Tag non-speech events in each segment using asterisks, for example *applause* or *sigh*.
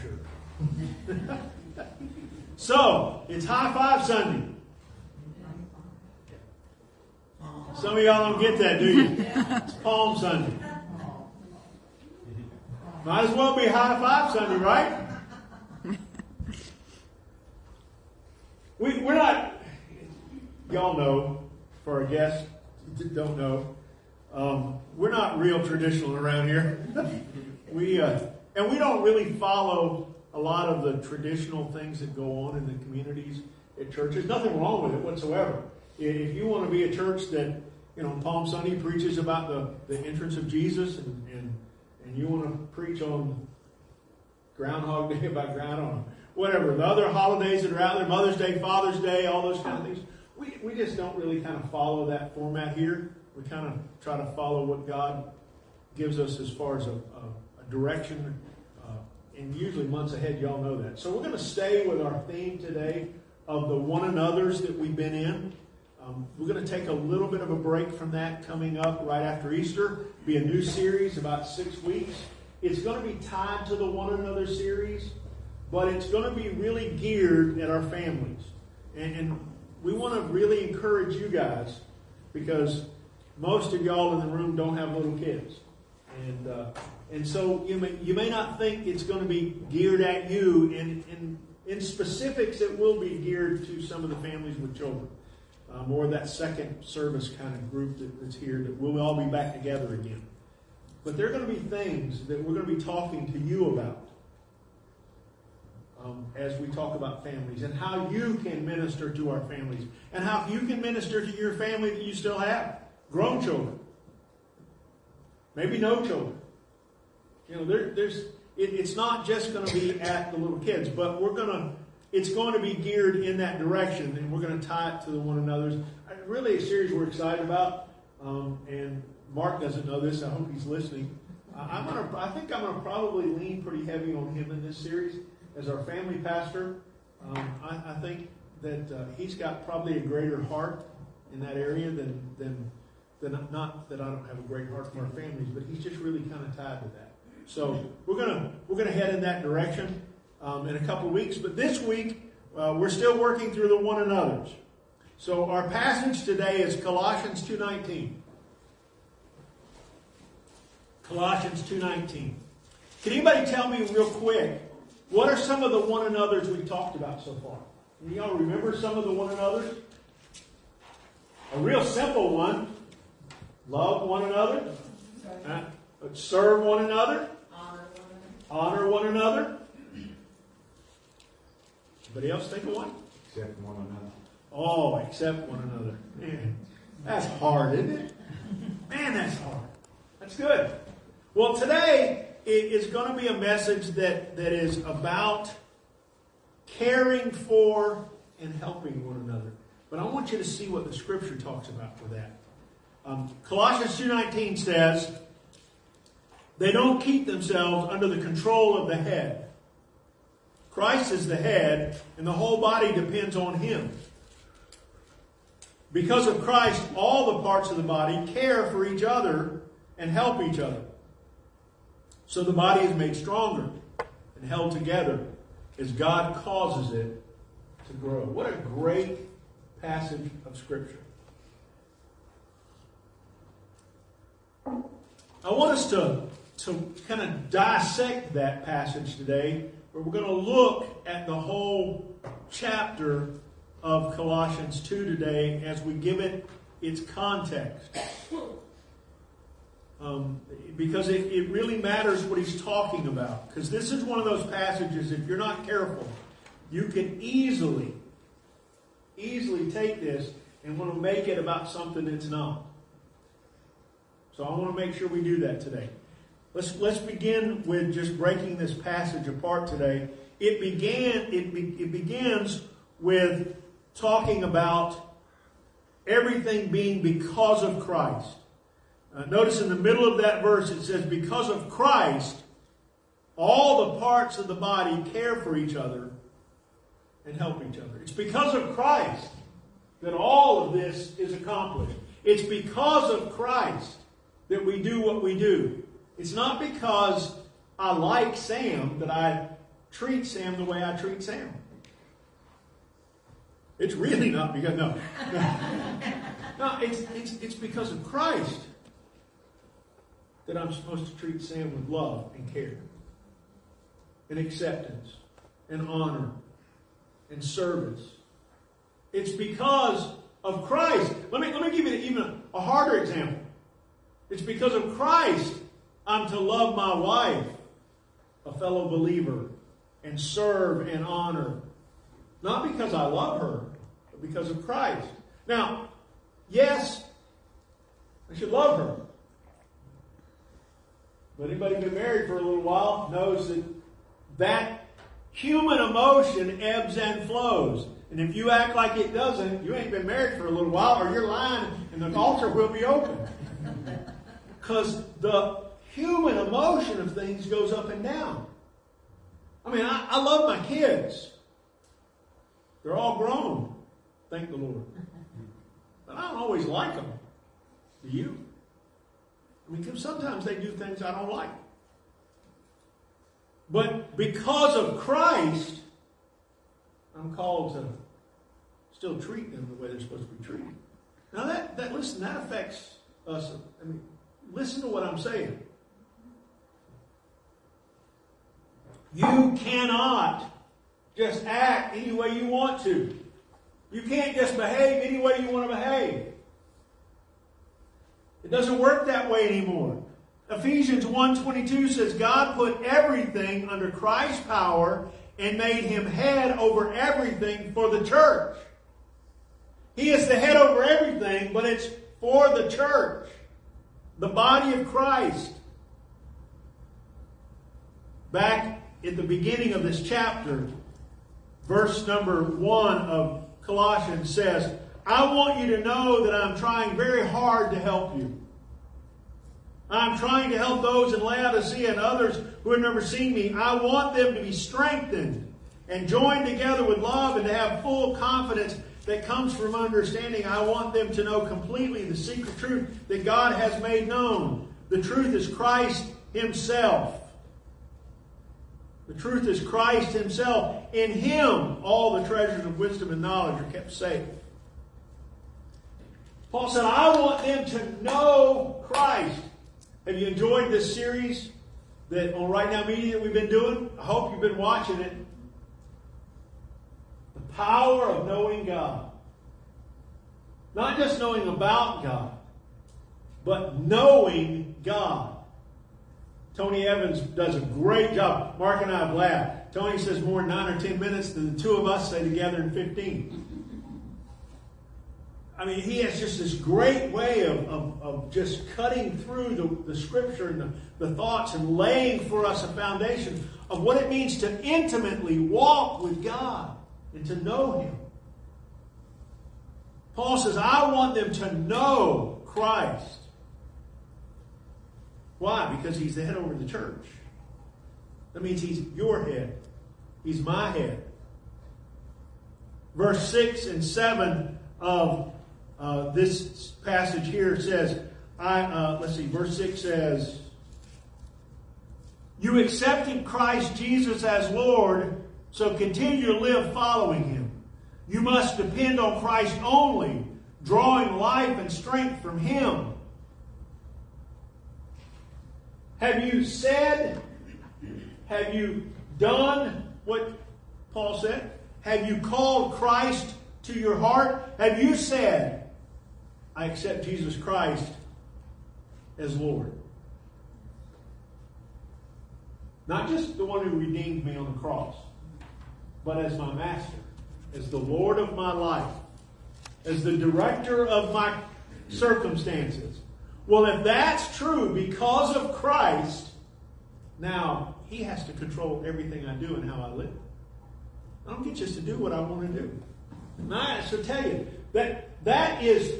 shirt. *laughs* so, it's High Five Sunday. Some of y'all don't get that, do you? It's Palm Sunday. Might as well be High Five Sunday, right? We, we're not, y'all know, for our guests don't know, um, we're not real traditional around here. *laughs* we, uh, and we don't really follow a lot of the traditional things that go on in the communities at churches. Nothing wrong with it whatsoever. If you want to be a church that, you know, Palm Sunday preaches about the, the entrance of Jesus and, and, and you want to preach on Groundhog Day *laughs* about ground whatever, the other holidays that are out there, Mother's Day, Father's Day, all those kind of things, we, we just don't really kind of follow that format here. We kind of try to follow what God gives us as far as a, a, a direction, and usually months ahead, y'all know that. So we're going to stay with our theme today of the one another's that we've been in. Um, we're going to take a little bit of a break from that coming up right after Easter. Be a new series about six weeks. It's going to be tied to the one another series, but it's going to be really geared at our families. And, and we want to really encourage you guys because most of y'all in the room don't have little kids. And, uh, and so you may, you may not think it's going to be geared at you. In, in, in specifics, it will be geared to some of the families with children. Uh, more that second service kind of group that, that's here that we'll all be back together again. But there are going to be things that we're going to be talking to you about um, as we talk about families and how you can minister to our families and how you can minister to your family that you still have grown children, maybe no children. You know, there, there's it, it's not just going to be at the little kids, but we're going to it's going to be geared in that direction, and we're going to tie it to the one another's. Really, a series we're excited about, um, and Mark doesn't know this. I hope he's listening. I'm gonna, I think I'm going to probably lean pretty heavy on him in this series as our family pastor. Um, I, I, think that uh, he's got probably a greater heart in that area than than than not that I don't have a great heart for our families, but he's just really kind of tied to that. So we're gonna we're gonna head in that direction um, in a couple of weeks. But this week uh, we're still working through the one another's. So our passage today is Colossians two nineteen. Colossians 2.19. Can anybody tell me real quick, what are some of the one another's we've talked about so far? Y'all remember some of the one another's? A real simple one. Love one another. Uh, serve one another. Honor one another. Anybody else think of one? Accept one another. Oh, accept one another. Man, that's hard, isn't it? Man, that's hard. That's good. Well, today is going to be a message that, that is about caring for and helping one another. But I want you to see what the scripture talks about for that. Um, Colossians 2.19 says, they don't keep themselves under the control of the head. Christ is the head, and the whole body depends on him. Because of Christ, all the parts of the body care for each other and help each other. So the body is made stronger and held together as God causes it to grow. What a great passage of Scripture. I want us to, to kind of dissect that passage today, but we're going to look at the whole chapter of Colossians 2 today as we give it its context. Um, because it, it really matters what he's talking about. Because this is one of those passages, if you're not careful, you can easily, easily take this and want to make it about something that's not. So I want to make sure we do that today. Let's, let's begin with just breaking this passage apart today. It began, it, be, it begins with talking about everything being because of Christ. Uh, notice in the middle of that verse it says, Because of Christ, all the parts of the body care for each other and help each other. It's because of Christ that all of this is accomplished. It's because of Christ that we do what we do. It's not because I like Sam that I treat Sam the way I treat Sam. It's really not because no. *laughs* no, it's, it's, it's because of Christ that I'm supposed to treat Sam with love and care and acceptance and honor and service. It's because of Christ. Let me, let me give you even a harder example. It's because of Christ I'm to love my wife, a fellow believer, and serve and honor. Not because I love her, but because of Christ. Now, yes, I should love her. But anybody been married for a little while knows that that human emotion ebbs and flows. And if you act like it doesn't, you ain't been married for a little while, or you're lying, and the altar will be open. Because the human emotion of things goes up and down. I mean, I, I love my kids. They're all grown, thank the Lord. But I don't always like them. Do you? I mean, because sometimes they do things I don't like. But because of Christ, I'm called to still treat them the way they're supposed to be treated. Now that, that listen, that affects us. I mean, listen to what I'm saying. You cannot just act any way you want to. You can't just behave any way you want to behave. It doesn't work that way anymore. Ephesians 1:22 says God put everything under Christ's power and made him head over everything for the church. He is the head over everything, but it's for the church, the body of Christ. Back at the beginning of this chapter, verse number 1 of Colossians says, I want you to know that I'm trying very hard to help you. I'm trying to help those in Laodicea and others who have never seen me. I want them to be strengthened and joined together with love and to have full confidence that comes from understanding. I want them to know completely the secret truth that God has made known. The truth is Christ Himself. The truth is Christ Himself. In Him, all the treasures of wisdom and knowledge are kept safe. Paul said, I want them to know Christ. Have you enjoyed this series that on Right Now Media that we've been doing? I hope you've been watching it. The power of knowing God. Not just knowing about God, but knowing God. Tony Evans does a great job. Mark and I have laughed. Tony says more in nine or ten minutes than the two of us say together in 15. I mean, he has just this great way of, of, of just cutting through the, the scripture and the, the thoughts and laying for us a foundation of what it means to intimately walk with God and to know Him. Paul says, I want them to know Christ. Why? Because He's the head over the church. That means He's your head, He's my head. Verse 6 and 7 of uh, this passage here says, I, uh, let's see, verse 6 says, You accepted Christ Jesus as Lord, so continue to live following him. You must depend on Christ only, drawing life and strength from him. Have you said, have you done what Paul said? Have you called Christ to your heart? Have you said, I accept Jesus Christ as Lord. Not just the one who redeemed me on the cross, but as my master, as the Lord of my life, as the director of my circumstances. Well, if that's true because of Christ, now he has to control everything I do and how I live. I don't get just to do what I want to do. And I should tell you that that is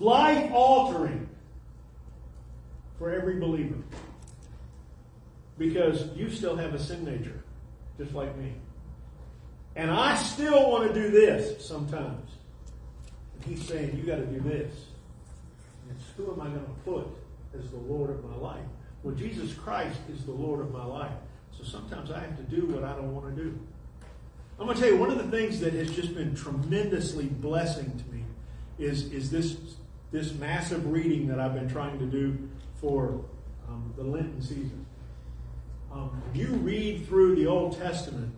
life altering for every believer. Because you still have a sin nature, just like me. And I still want to do this sometimes. And he's saying, you got to do this. And it's who am I going to put as the Lord of my life. Well, Jesus Christ is the Lord of my life. So sometimes I have to do what I don't want to do. I'm going to tell you, one of the things that has just been tremendously blessing to me is, is this, this massive reading that I've been trying to do for um, the Lenten season. Um, you read through the Old Testament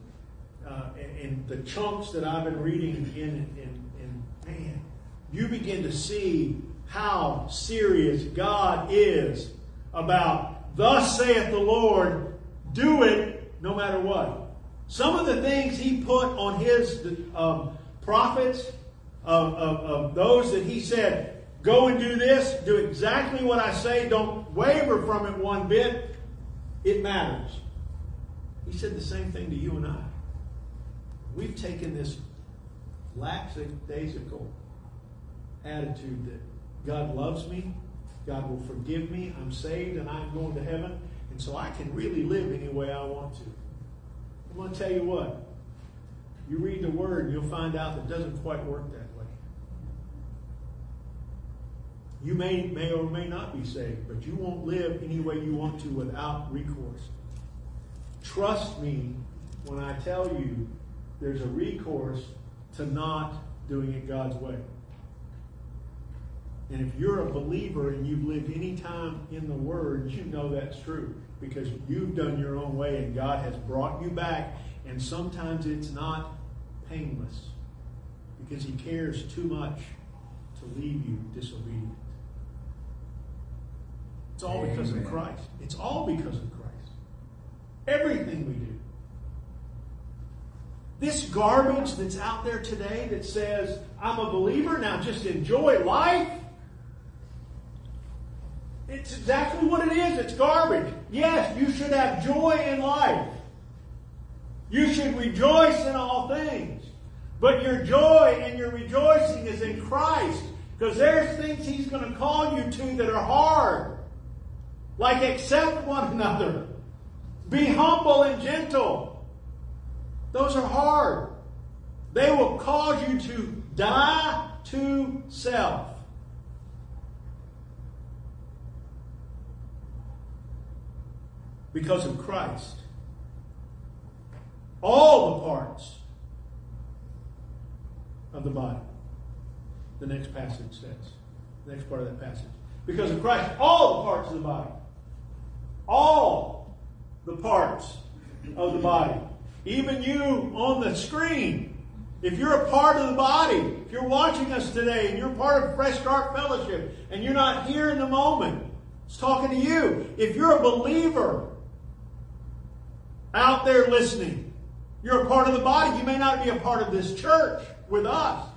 uh, and, and, the chunks that I've been reading in, in, man, you begin to see how serious God is about, thus saith the Lord, do it no matter what. Some of the things he put on his um, prophets, of, of, of those that he said, go and do this, do exactly what I say, don't waver from it one bit, it matters. He said the same thing to you and I. We've taken this lackadaisical attitude that God loves me, God will forgive me, I'm saved, and I'm going to heaven, and so I can really live any way I want to. I'm going to tell you what. You read the Word, you'll find out that it doesn't quite work that way. You may, may or may not be saved, but you won't live any way you want to without recourse. Trust me when I tell you there's a recourse to not doing it God's way. And if you're a believer and you've lived any time in the Word, you know that's true because you've done your own way and God has brought you back. And sometimes it's not painless because He cares too much to leave you disobedient. It's all Amen. because of Christ. It's all because of Christ. Everything we do. This garbage that's out there today that says, I'm a believer, now just enjoy life. It's exactly what it is. It's garbage. Yes, you should have joy in life. You should rejoice in all things. But your joy and your rejoicing is in Christ. Because there's things He's going to call you to that are hard. Like accept one another. Be humble and gentle. Those are hard. They will cause you to die to self. Because of Christ. All the parts of the body. The next passage says. The next part of that passage. Because of Christ, all the parts of the body. All the parts of the body. Even you on the screen. If you're a part of the body, if you're watching us today and you're part of Fresh Start Fellowship and you're not here in the moment, it's talking to you. If you're a believer, out there listening. You're a part of the body. You may not be a part of this church with us,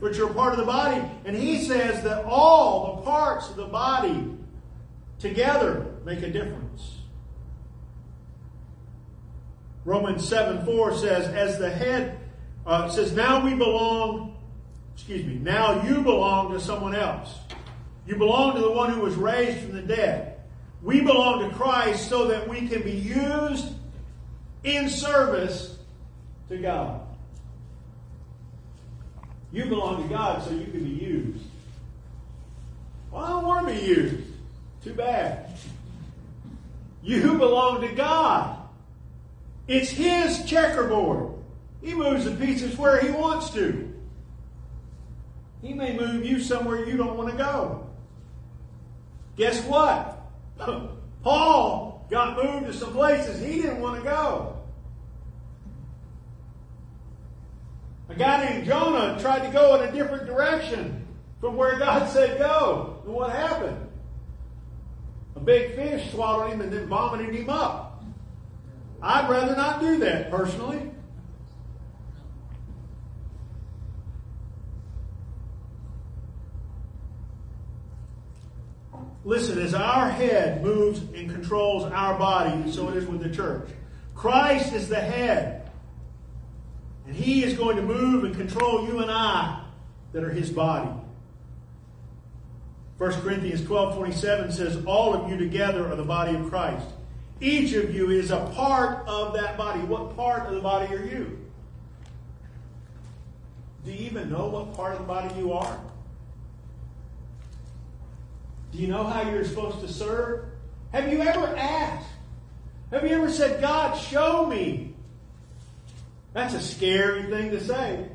but you're a part of the body. And he says that all the parts of the body together make a difference. Romans 7 4 says, as the head uh, says, now we belong, excuse me, now you belong to someone else. You belong to the one who was raised from the dead. We belong to Christ so that we can be used in service to God. You belong to God so you can be used. Well, I don't want to be used. Too bad. You belong to God. It's His checkerboard. He moves the pieces where He wants to. He may move you somewhere you don't want to go. Guess what? *laughs* Paul got moved to some places he didn't want to go. A guy named Jonah tried to go in a different direction from where God said go. And what happened? A big fish swallowed him and then vomited him up. I'd rather not do that personally. Listen, as our head moves and controls our body, so it is with the church. Christ is the head. And he is going to move and control you and I that are his body. 1 Corinthians 12 27 says, All of you together are the body of Christ. Each of you is a part of that body. What part of the body are you? Do you even know what part of the body you are? Do you know how you're supposed to serve? Have you ever asked? Have you ever said, God, show me? That's a scary thing to say.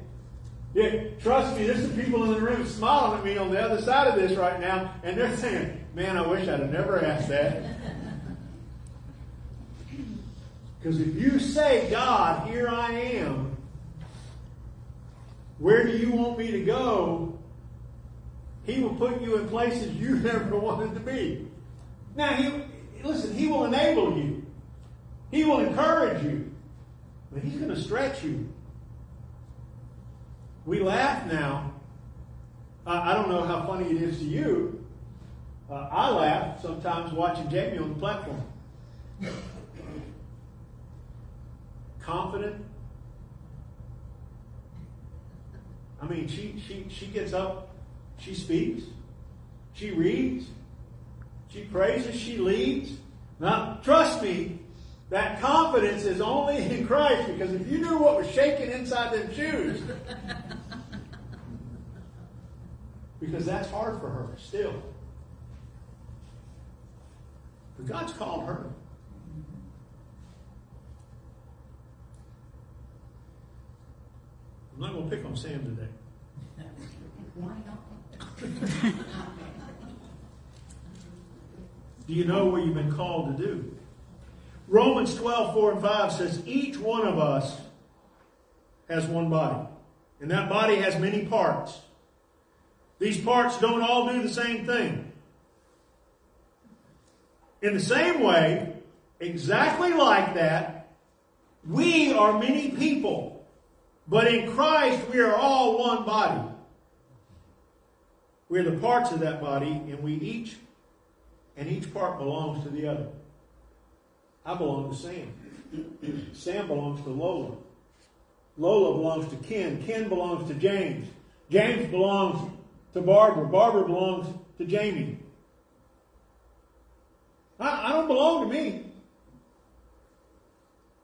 Yeah, trust me, there's some people in the room smiling at me on the other side of this right now, and they're saying, Man, I wish I'd have never asked that. *laughs* Because if you say, God, here I am, where do you want me to go? He will put you in places you *laughs* never wanted to be. Now, he, listen, He will enable you. He will encourage you. But He's going to stretch you. We laugh now. I, I don't know how funny it is to you. Uh, I laugh sometimes watching Jamie on the platform. Confident. I mean, she, she, she gets up, she speaks, she reads, she praises, she leads. Now, trust me, that confidence is only in Christ because if you knew what was shaking inside them shoes, *laughs* because that's hard for her still. But God's called her. I'm not going to pick on Sam today. *laughs* Why not? Do you know what you've been called to do? Romans 12, 4 and 5 says, Each one of us has one body, and that body has many parts. These parts don't all do the same thing. In the same way, exactly like that, we are many people, but in Christ we are all one body. We're the parts of that body, and we each, and each part belongs to the other. I belong to Sam. Sam belongs to Lola. Lola belongs to Ken. Ken belongs to James. James belongs to Barbara. Barbara belongs to Jamie. I, I don't belong to me.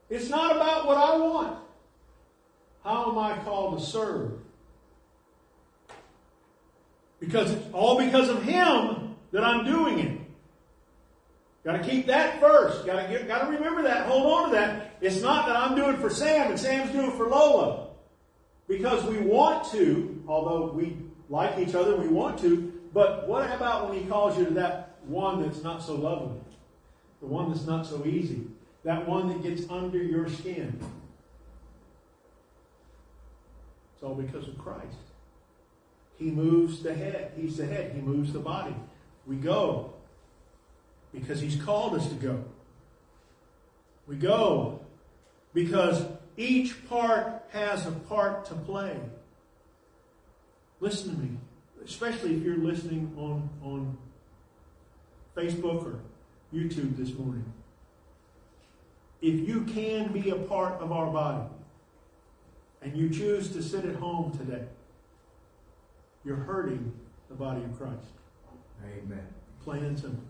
It's not about what I want. How am I called to serve? Because it's all because of Him that I'm doing it. Got to keep that first. Got to got to remember that. Hold on to that. It's not that I'm doing for Sam and Sam's doing for Lola. Because we want to, although we like each other, we want to. But what about when he calls you to that one that's not so lovely? The one that's not so easy? That one that gets under your skin? It's all because of Christ. He moves the head. He's the head. He moves the body. We go because He's called us to go. We go because each part has a part to play. Listen to me, especially if you're listening on, on Facebook or YouTube this morning. If you can be a part of our body and you choose to sit at home today, you're hurting the body of Christ. Amen. Plain and simple.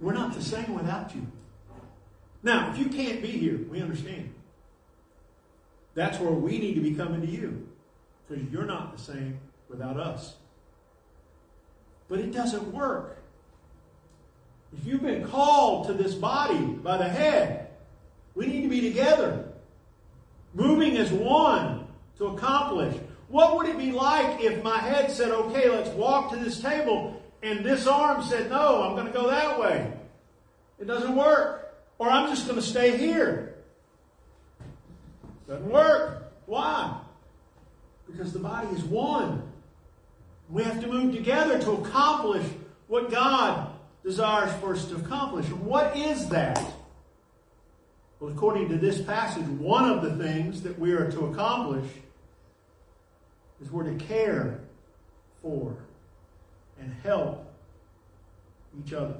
We're not the same without you. Now, if you can't be here, we understand. That's where we need to be coming to you. Because you're not the same without us. But it doesn't work. If you've been called to this body by the head, we need to be together, moving as one to accomplish. What would it be like if my head said, okay, let's walk to this table, and this arm said, no, I'm going to go that way? It doesn't work. Or I'm just going to stay here. Doesn't work. Why? Because the body is one. We have to move together to accomplish what God desires for us to accomplish. And what is that? Well, according to this passage, one of the things that we are to accomplish is we're to care for and help each other.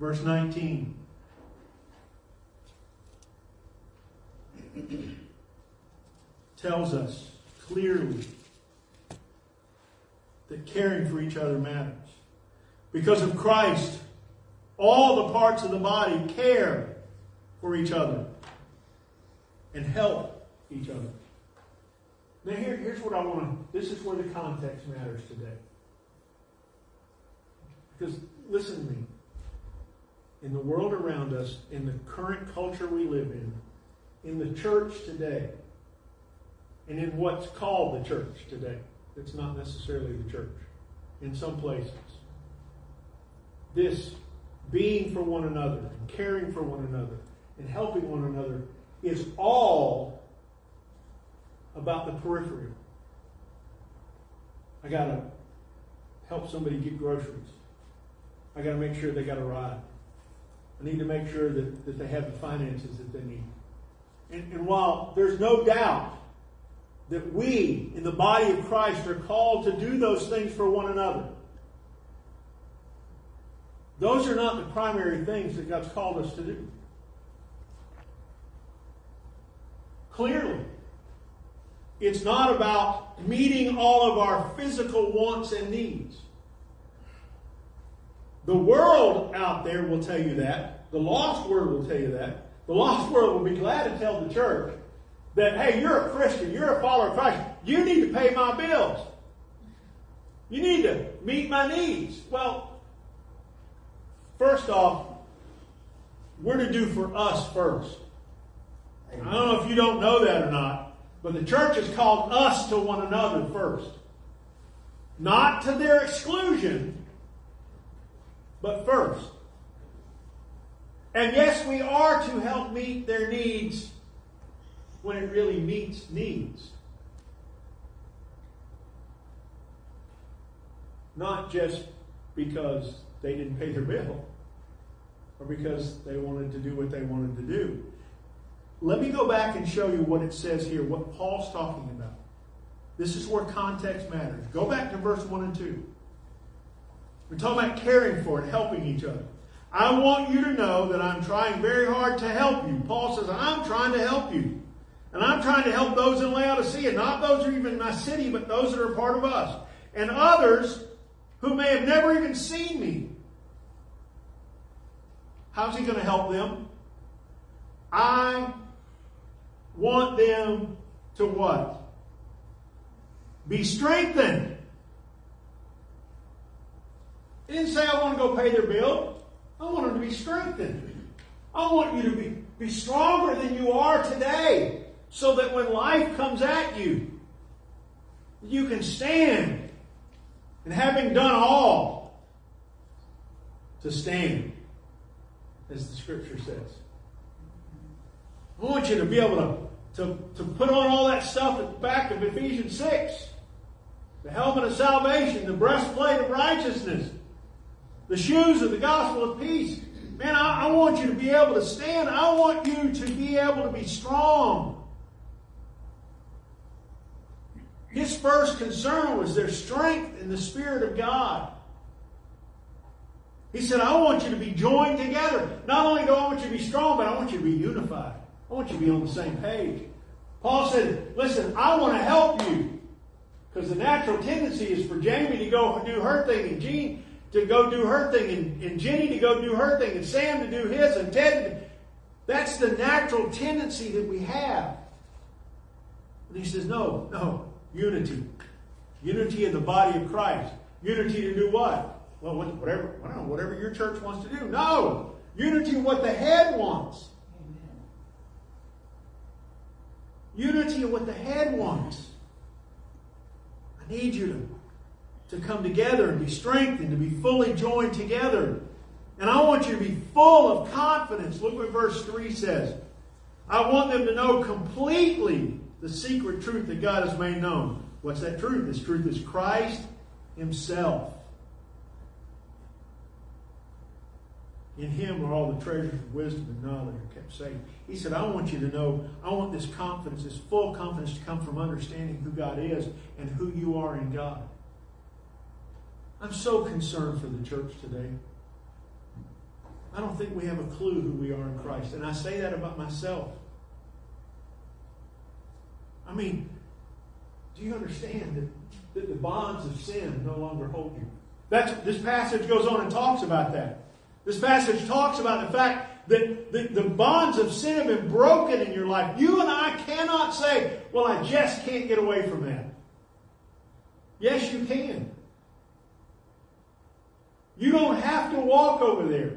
Verse 19. *clears throat* tells us clearly that caring for each other matters. Because of Christ, all the parts of the body care for each other and help each other. Now, here, here's what I want to, this is where the context matters today. Because, listen to me. In the world around us, in the current culture we live in, in the church today, and in what's called the church today, it's not necessarily the church, in some places, this being for one another, and caring for one another, and helping one another is all about the periphery. I got to help somebody get groceries. I got to make sure they got a ride. I need to make sure that, that they have the finances that they need. And, and while there's no doubt that we in the body of Christ are called to do those things for one another, those are not the primary things that God's called us to do. Clearly, it's not about meeting all of our physical wants and needs. The world out there will tell you that. The lost world will tell you that. The lost world will be glad to tell the church that, hey, you're a Christian, you're a follower of Christ. You need to pay my bills. You need to meet my needs. Well, first off, we're to do for us first. I don't know if you don't know that or not, but the church has called us to one another first. Not to their exclusion, but first. And yes, we are to help meet their needs when it really meets needs. Not just because they didn't pay their bill or because they wanted to do what they wanted to do. Let me go back and show you what it says here, what Paul's talking about. This is where context matters. Go back to verse 1 and 2. We're talking about caring for and helping each other. I want you to know that I'm trying very hard to help you. Paul says, I'm trying to help you. And I'm trying to help those in Laodicea, not those who are even in my city, but those that are part of us. And others who may have never even seen me. How's he going to help them? I want them to what? Be strengthened. He didn't say I want to go pay their bill. I want them to be strengthened. I want you to be, be stronger than you are today so that when life comes at you, you can stand. And having done all, to stand, as the scripture says. I want you to be able to, to, to put on all that stuff at the back of Ephesians 6 the helmet of salvation, the breastplate of righteousness, the shoes of the gospel of peace. Man, I, I, want you to be able to stand. I want you to be able to be strong. His first concern was their strength in the Spirit of God. He said, I want you to be joined together. Not only do I want you to be strong, but I want you to be unified. I want you to be on the same page. Paul said, Listen, I want to help you. Because the natural tendency is for Jamie to go do her thing and Jean to go do her thing and, and Jenny to go do her thing and Sam to do his and Ted. That's the natural tendency that we have. And he says, No, no, unity. Unity in the body of Christ. Unity to do what? Well, whatever, whatever your church wants to do. No! Unity what the head wants. Unity of what the head wants. I need you to, to come together and be strengthened, to be fully joined together. And I want you to be full of confidence. Look what verse 3 says. I want them to know completely the secret truth that God has made known. What's that truth? This truth is Christ Himself. In him are all the treasures of wisdom and knowledge kept safe. He said, I want you to know, I want this confidence, this full confidence to come from understanding who God is and who you are in God. I'm so concerned for the church today. I don't think we have a clue who we are in Christ. And I say that about myself. I mean, do you understand that, that the bonds of sin no longer hold you? That's, this passage goes on and talks about that. This passage talks about the fact that the, the bonds of sin have been broken in your life. You and I cannot say, well, I just can't get away from that. Yes, you can. You don't have to walk over there.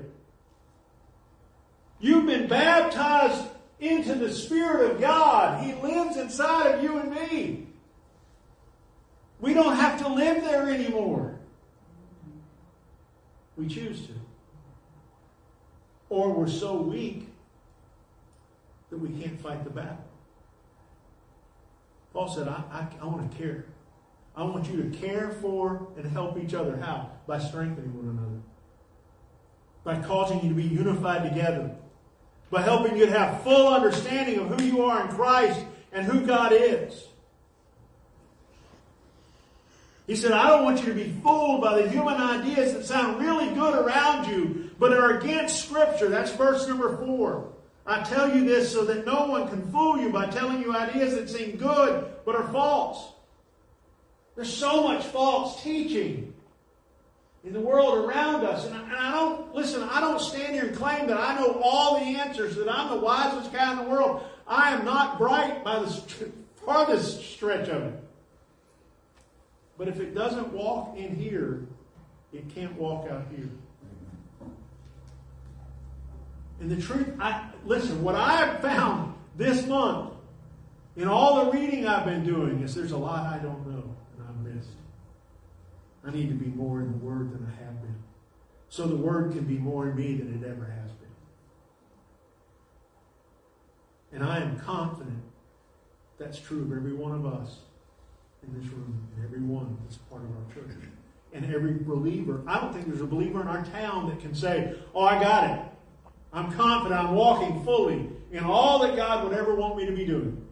You've been baptized into the Spirit of God. He lives inside of you and me. We don't have to live there anymore. We choose to. Or we're so weak that we can't fight the battle. Paul said, I, I, I want to care. I want you to care for and help each other. How? By strengthening one another. By causing you to be unified together. By helping you to have full understanding of who you are in Christ and who God is. He said, I don't want you to be fooled by the human ideas that sound really good around you, but are against Scripture. That's verse number four. I tell you this so that no one can fool you by telling you ideas that seem good but are false. There's so much false teaching in the world around us. And I, and I, don't, listen, I don't stand here and claim that I know all the answers, that I'm the wisest guy in the world. I am not bright by the farthest stretch of it. But if it doesn't walk in here, it can't walk out here. And the truth, I, listen, what I have found this month in all the reading I've been doing is there's a lot I don't know and I've missed. I need to be more in the Word than I have been. So the Word can be more in me than it ever has been. And I am confident that's true of every one of us in this room, and every one that's part of our church. And every believer. I don't think there's a believer in our town that can say, Oh, I got it. I'm confident I'm walking fully in all that God would ever want me to be doing.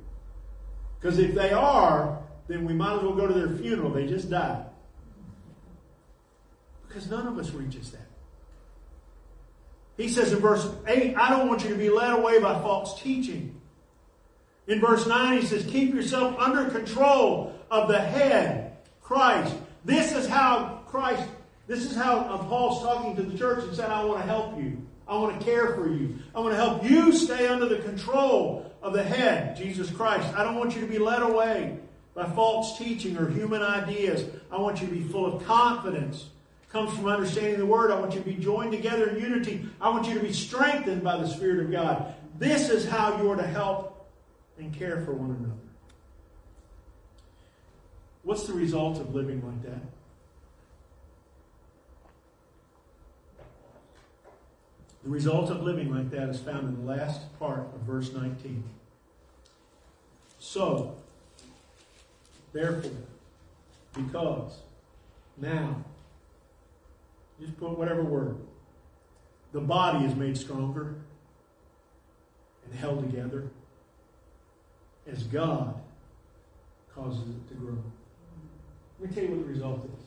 Because if they are, then we might as well go to their funeral. They just died. Because none of us reaches that. He says in verse 8, I don't want you to be led away by false teaching. In verse 9, he says, Keep yourself under control of the head, Christ. This is how Christ, this is how uh, Paul's talking to the church and said, I want to help you. I want to care for you. I want to help you stay under the control of the head, Jesus Christ. I don't want you to be led away by false teaching or human ideas. I want you to be full of confidence. Comes from understanding the word. I want you to be joined together in unity. I want you to be strengthened by the Spirit of God. This is how you are to help and care for one another. What's the result of living like that? The result of living like that is found in the last part of verse 19. So, therefore, because, now, just put whatever word, the body is made stronger and held together as God causes it to grow. Let me tell you what the result is.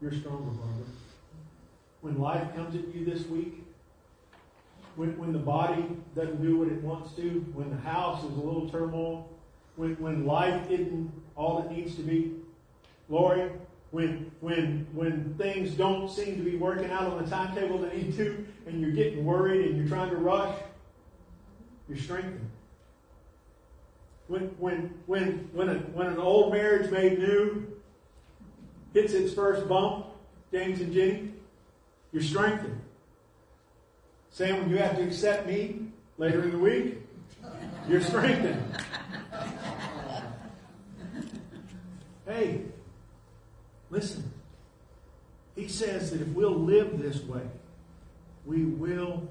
You're stronger, Barbara. When life comes at you this week, when, when the body doesn't do what it wants to, when the house is a little turmoil, when, when life isn't all it needs to be, Lori, when, when, when things don't seem to be working out on the timetable they need to, and you're getting worried and you're trying to rush, you're strengthened. When, when, when, when, a, when an old marriage made new hits its first bump, James and Jenny, you're strengthened. Sam, when you have to accept me later in the week, you're strengthened. hey, listen. He says that if we'll live this way, we will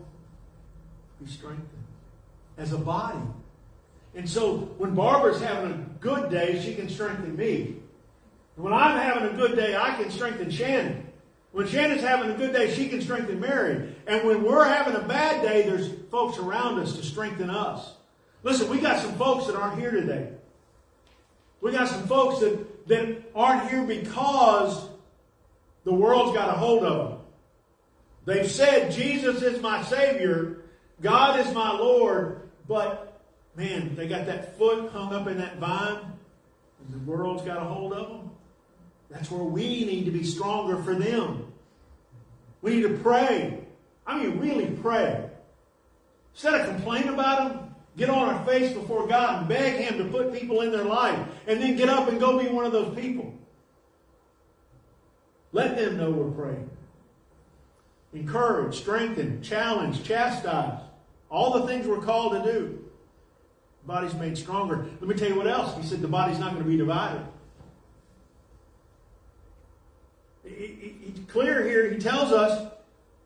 be strengthened as a body. And so when Barbara's having a good day, she can strengthen me. When I'm having a good day, I can strengthen Shannon. When Shannon's having a good day, she can strengthen Mary. And when we're having a bad day, there's folks around us to strengthen us. Listen, we got some folks that aren't here today. We got some folks that, that aren't here because the world's got a hold of them. They've said, Jesus is my Savior, God is my Lord, but man, they got that foot hung up in that vine, and the world's got a hold of them. That's where we need to be stronger for them. We need to pray I mean, really pray. Instead of complaining about them, get on our face before God and beg Him to put people in their life, and then get up and go be one of those people. Let them know we're praying. Encourage, strengthen, challenge, chastise. All the things we're called to do. Body's made stronger. Let me tell you what else. He said the body's not going to be divided. It's clear here. He tells us,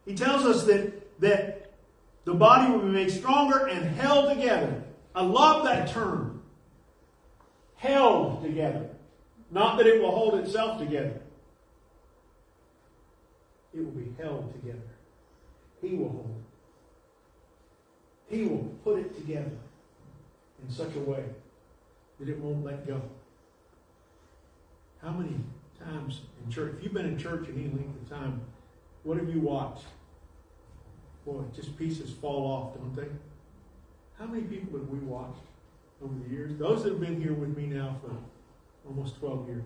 he tells us that, that the body will be made stronger and held together. I love that term. Held together. Not that it will hold itself together. It will be held together. He will hold it. He will put it together in such a way that it won't let go. How many times in church, if you've been in church any length of time, what have you watched? Boy, just pieces fall off, don't they? How many people have we watched over the years? Those that have been here with me now for almost 12 years.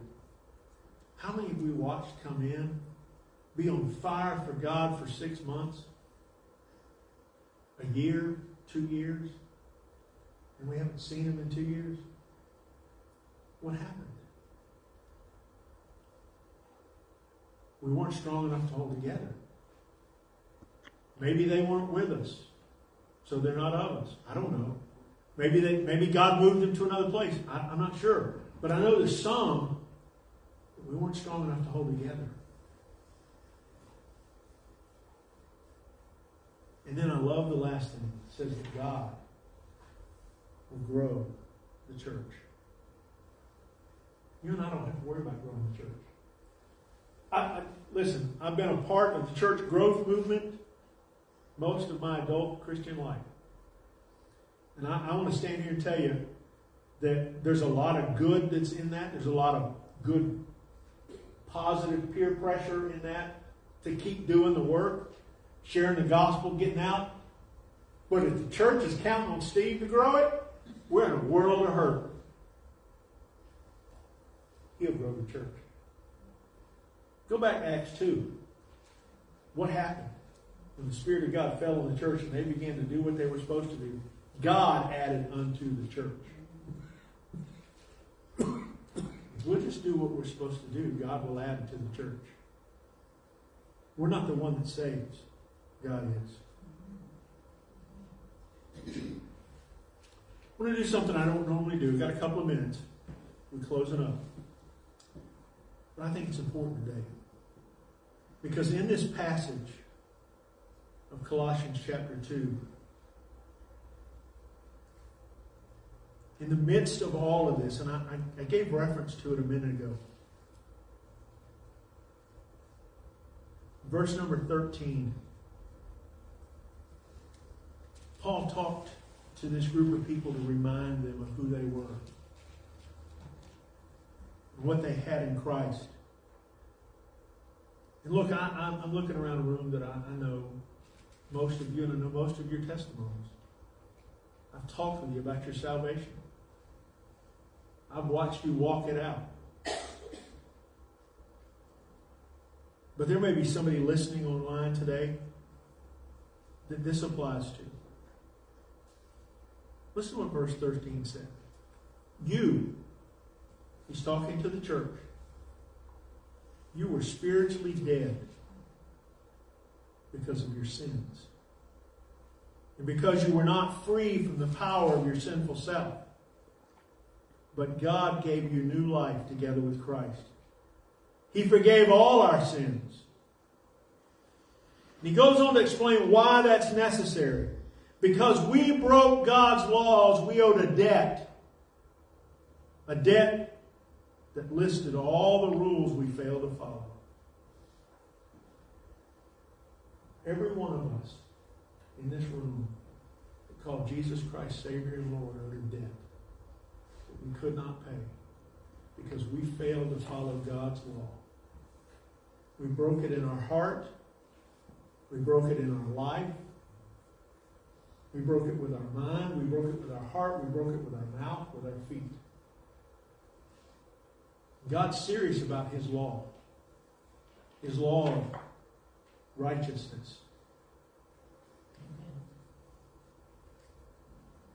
How many have we watched come in, be on fire for God for six months, a year, two years, and we haven't seen them in two years? What happened? We weren't strong enough to hold together. Maybe they weren't with us, so they're not of us. I don't know. Maybe they, maybe God moved them to another place. I, I'm not sure, but I know there's some we weren't strong enough to hold together. And then I love the last thing. It says that God will grow the church. You and I don't have to worry about growing the church. I, I, listen, I've been a part of the church growth movement most of my adult Christian life. And I, I want to stand here and tell you that there's a lot of good that's in that. There's a lot of good, positive peer pressure in that to keep doing the work, sharing the gospel, getting out. But if the church is counting on Steve to grow it, we're in a world of hurt. He'll grow the church. Go back to Acts 2. What happened? When the Spirit of God fell on the church and they began to do what they were supposed to do, God added unto the church. We'll just do what we're supposed to do, God will add to the church. We're not the one that saves, God is. I want to do something I don't normally do. We've got a couple of minutes. We're closing up. But I think it's important today. Because in this passage of Colossians chapter 2, in the midst of all of this, and I, I, gave reference to it a minute ago, verse number 13, Paul talked to this group of people to remind them of who they were, what they had in Christ. And look, I, am looking around a room that I, I know most of you, and I know most of your testimonies. I've talked with you about your salvation. I've watched you walk it out. But there may be somebody listening online today that this applies to. Listen to what verse 13 said. You, he's talking to the church, you were spiritually dead because of your sins. And because you were not free from the power of your sinful self. But God gave you new life together with Christ. He forgave all our sins. And he goes on to explain why that's necessary. Because we broke God's laws, we owed a debt. A debt that listed all the rules we failed to follow. Every one of us in this room that called Jesus Christ Savior and Lord owed a debt that we could not pay because we failed to follow God's law. We broke it in our heart. We broke it in our life. We broke it with our mind. We broke it with our heart. We broke it with our mouth, with our feet. God's serious about His law, His law of righteousness.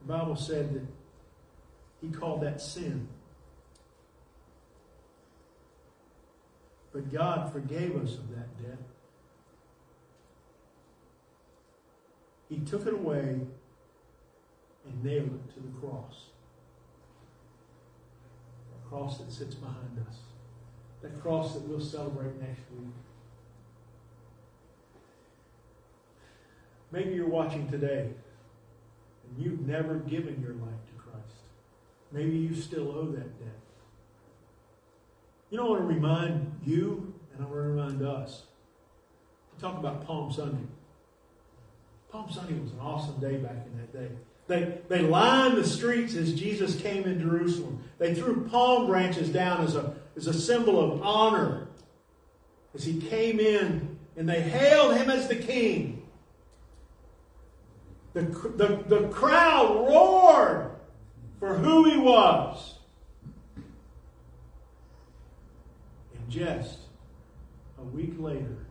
The Bible said that He called that sin. But God forgave us of that debt He took it away and nailed it to the cross. The cross that sits behind us. That cross that we'll celebrate next week. Maybe you're watching today and you've never given your life to Christ. Maybe you still owe that debt. You know, I want to remind you, and I want to remind us. We talk about Palm Sunday. Palm Sunday was an awesome day back in that day. They, they lined the streets as Jesus came in Jerusalem. They threw palm branches down as a, as a symbol of honor as he came in, and they hailed him as the king. The, the, the crowd roared for who he was. And just a week later,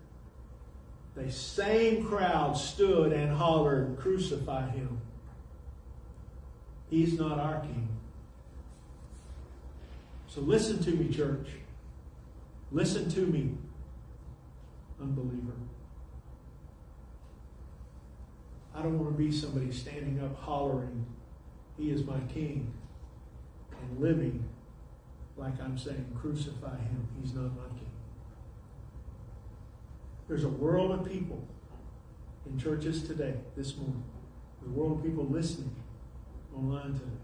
the same crowd stood and hollered, Crucify him. He's not our king. So listen to me, church. Listen to me, unbeliever. I don't want to be somebody standing up hollering, He is my king, and living like I'm saying, Crucify him. He's not my king. There's a world of people in churches today, this morning, a world of people listening online today,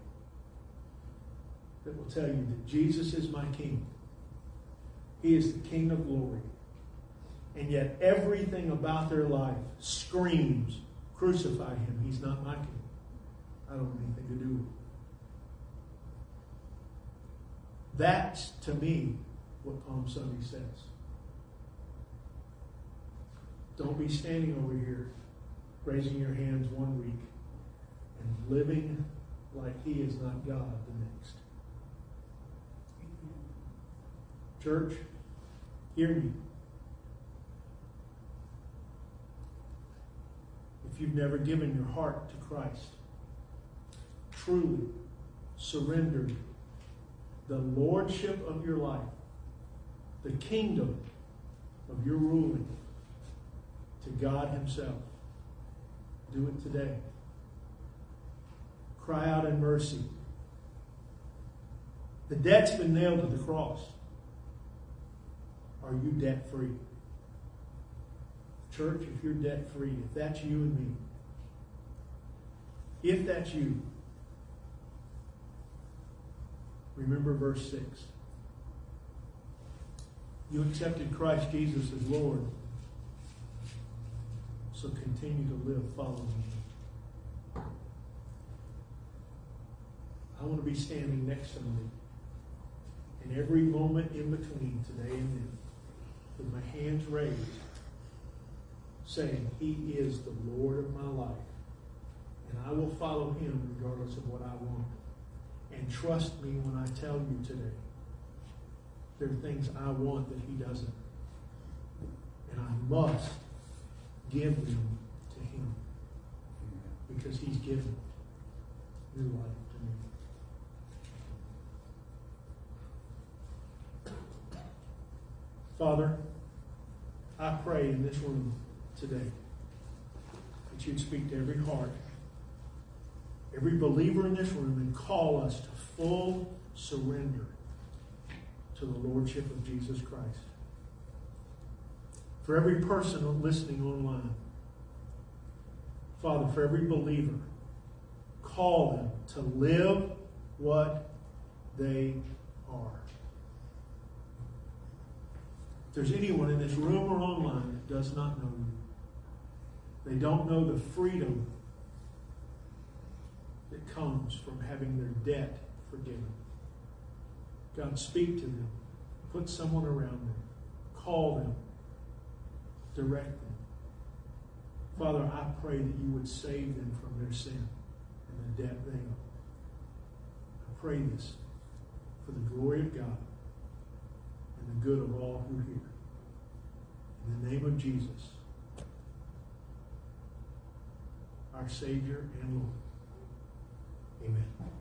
that will tell you that Jesus is my king. He is the king of glory. And yet everything about their life screams, crucify him. He's not my king. I don't have anything to do with it. That's, to me, what Palm Sunday says. Don't be standing over here raising your hands one week and living like he is not God the next. Church, hear me. If you've never given your heart to Christ, truly surrendered the lordship of your life, the kingdom of your ruling to God Himself, do it today. Cry out in mercy. The debt's been nailed to the cross. Are you debt free? Church, if you're debt free, if that's you and me, if that's you, remember verse 6. You accepted Christ Jesus as Lord, so continue to live following Him. I want to be standing next Sunday, and every moment in between today and then, with my hands raised, saying, He is the Lord of my life. And I will follow Him regardless of what I want. And trust me when I tell you today, there are things I want that He doesn't. And I must give them to Him because He's given new life to me. Father, I pray in this room today that you'd speak to every heart, every believer in this room, and call us to full surrender to the Lordship of Jesus Christ. For every person listening online, Father, for every believer, call them to live what they are. If there's anyone in this room or online that does not know you, they don't know the freedom that comes from having their debt forgiven. God, speak to them. Put someone around them. Call them. Direct them. Father, I pray that you would save them from their sin and the debt they owe. I pray this for the glory of God and the good of all who hear. In the name of Jesus, our Savior and Lord. Amen.